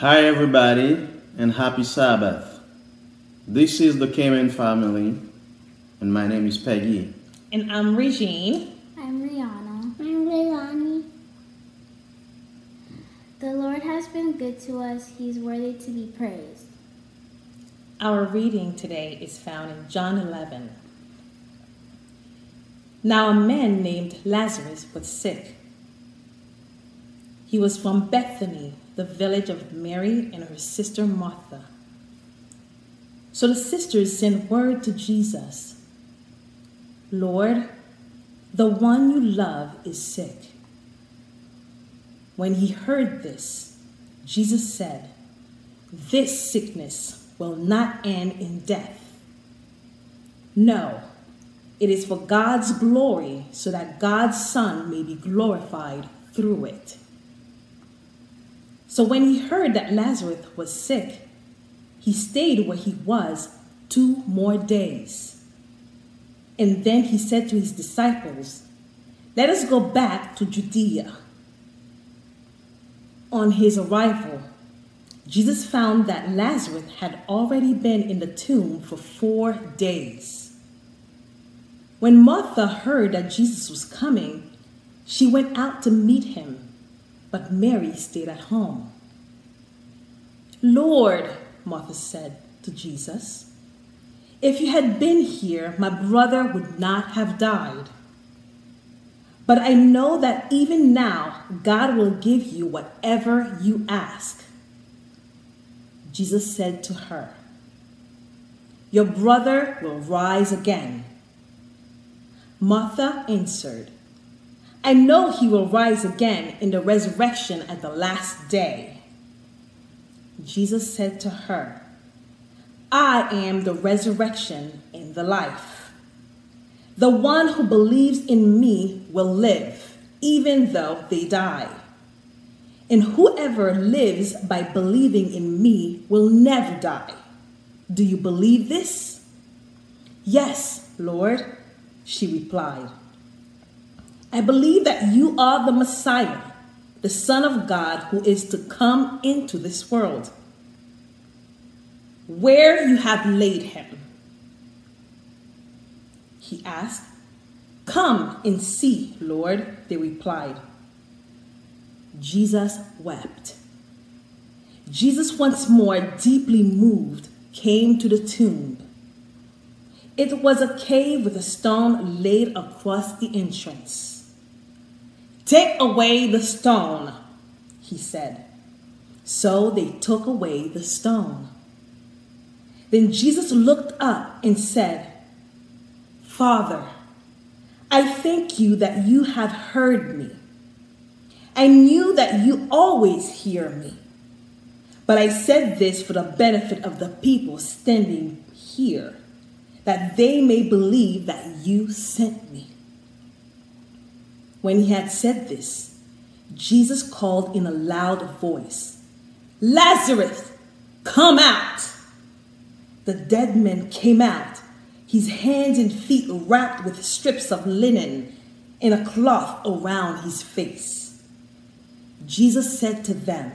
Hi, everybody, and happy Sabbath. This is the Cayman family, and my name is Peggy. And I'm Regine. I'm Rihanna. I'm Leilani. The Lord has been good to us. He's worthy to be praised. Our reading today is found in John 11. Now, a man named Lazarus was sick. He was from Bethany, the village of Mary and her sister Martha. So the sisters sent word to Jesus Lord, the one you love is sick. When he heard this, Jesus said, This sickness will not end in death. No, it is for God's glory, so that God's Son may be glorified through it. So when he heard that Lazarus was sick, he stayed where he was two more days. And then he said to his disciples, Let us go back to Judea. On his arrival, Jesus found that Lazarus had already been in the tomb for four days. When Martha heard that Jesus was coming, she went out to meet him, but Mary stayed at home. Lord, Martha said to Jesus, if you had been here, my brother would not have died. But I know that even now, God will give you whatever you ask. Jesus said to her, Your brother will rise again. Martha answered, I know he will rise again in the resurrection at the last day. Jesus said to her, I am the resurrection and the life. The one who believes in me will live, even though they die. And whoever lives by believing in me will never die. Do you believe this? Yes, Lord, she replied. I believe that you are the Messiah, the Son of God who is to come into this world. Where you have laid him? He asked. Come and see, Lord, they replied. Jesus wept. Jesus, once more deeply moved, came to the tomb. It was a cave with a stone laid across the entrance. Take away the stone, he said. So they took away the stone. Then Jesus looked up and said, Father, I thank you that you have heard me. I knew that you always hear me. But I said this for the benefit of the people standing here, that they may believe that you sent me. When he had said this, Jesus called in a loud voice, Lazarus, come out! The dead man came out, his hands and feet wrapped with strips of linen and a cloth around his face. Jesus said to them,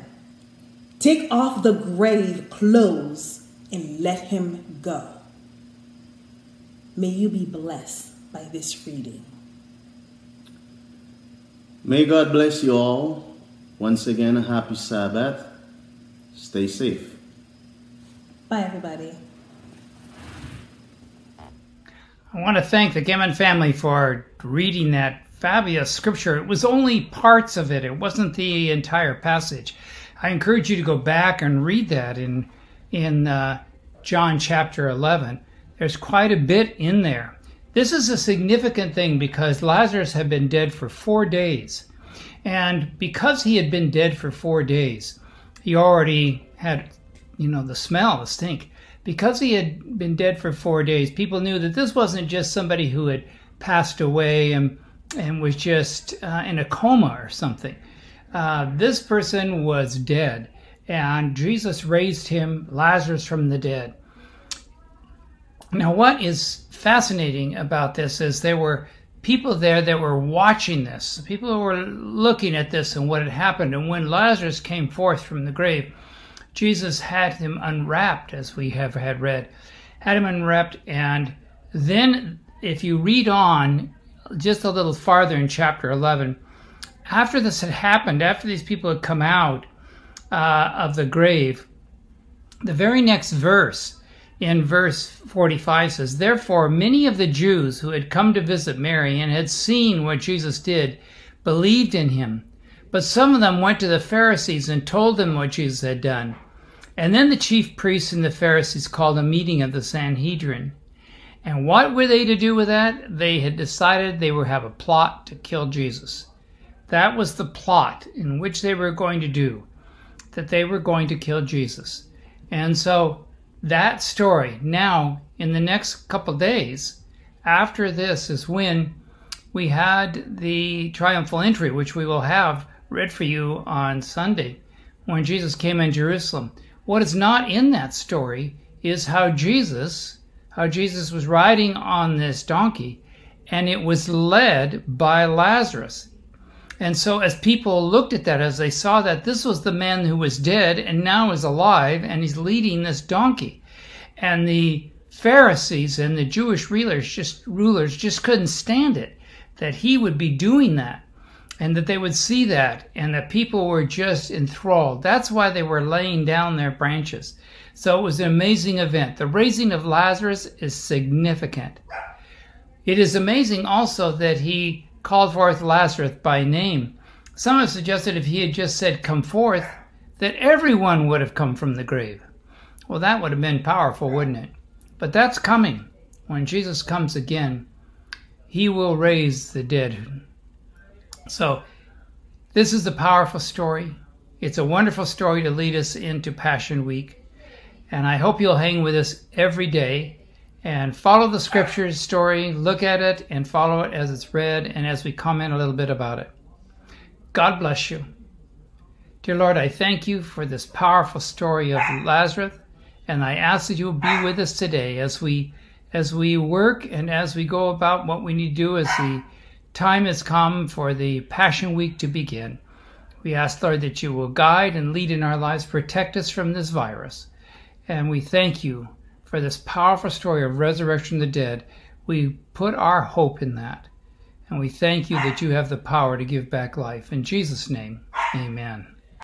Take off the grave clothes and let him go. May you be blessed by this reading. May God bless you all. Once again, a happy Sabbath. Stay safe. Bye, everybody. I want to thank the Gammon family for reading that fabulous scripture. It was only parts of it, it wasn't the entire passage. I encourage you to go back and read that in, in uh, John chapter 11. There's quite a bit in there. This is a significant thing because Lazarus had been dead for four days. And because he had been dead for four days, he already had, you know, the smell, the stink because he had been dead for four days, people knew that this wasn't just somebody who had passed away and and was just uh, in a coma or something. Uh, this person was dead, and Jesus raised him, Lazarus, from the dead. Now, what is fascinating about this is there were people there that were watching this, people who were looking at this and what had happened. And when Lazarus came forth from the grave, Jesus had him unwrapped, as we have had read, had him unwrapped, and then if you read on just a little farther in chapter 11, after this had happened, after these people had come out uh, of the grave, the very next verse in verse 45 says, Therefore, many of the Jews who had come to visit Mary and had seen what Jesus did believed in him. But some of them went to the Pharisees and told them what Jesus had done. And then the chief priests and the Pharisees called a meeting of the Sanhedrin. And what were they to do with that? They had decided they would have a plot to kill Jesus. That was the plot in which they were going to do, that they were going to kill Jesus. And so that story, now in the next couple days, after this is when we had the triumphal entry, which we will have read for you on Sunday when Jesus came in Jerusalem. What is not in that story is how Jesus, how Jesus was riding on this donkey and it was led by Lazarus. And so, as people looked at that, as they saw that this was the man who was dead and now is alive, and he's leading this donkey, and the Pharisees and the Jewish rulers just rulers just couldn't stand it that he would be doing that, and that they would see that, and that people were just enthralled. That's why they were laying down their branches. So it was an amazing event. The raising of Lazarus is significant. It is amazing also that he called forth Lazarus by name. Some have suggested if he had just said, Come forth, that everyone would have come from the grave. Well, that would have been powerful, wouldn't it? But that's coming. When Jesus comes again, he will raise the dead. So, this is a powerful story. It's a wonderful story to lead us into Passion Week. And I hope you'll hang with us every day and follow the scriptures story, look at it, and follow it as it's read and as we comment a little bit about it. God bless you. Dear Lord, I thank you for this powerful story of Lazarus, and I ask that you will be with us today as we as we work and as we go about what we need to do as the time has come for the Passion Week to begin. We ask, Lord, that you will guide and lead in our lives, protect us from this virus. And we thank you for this powerful story of resurrection of the dead. We put our hope in that. And we thank you that you have the power to give back life. In Jesus' name, amen.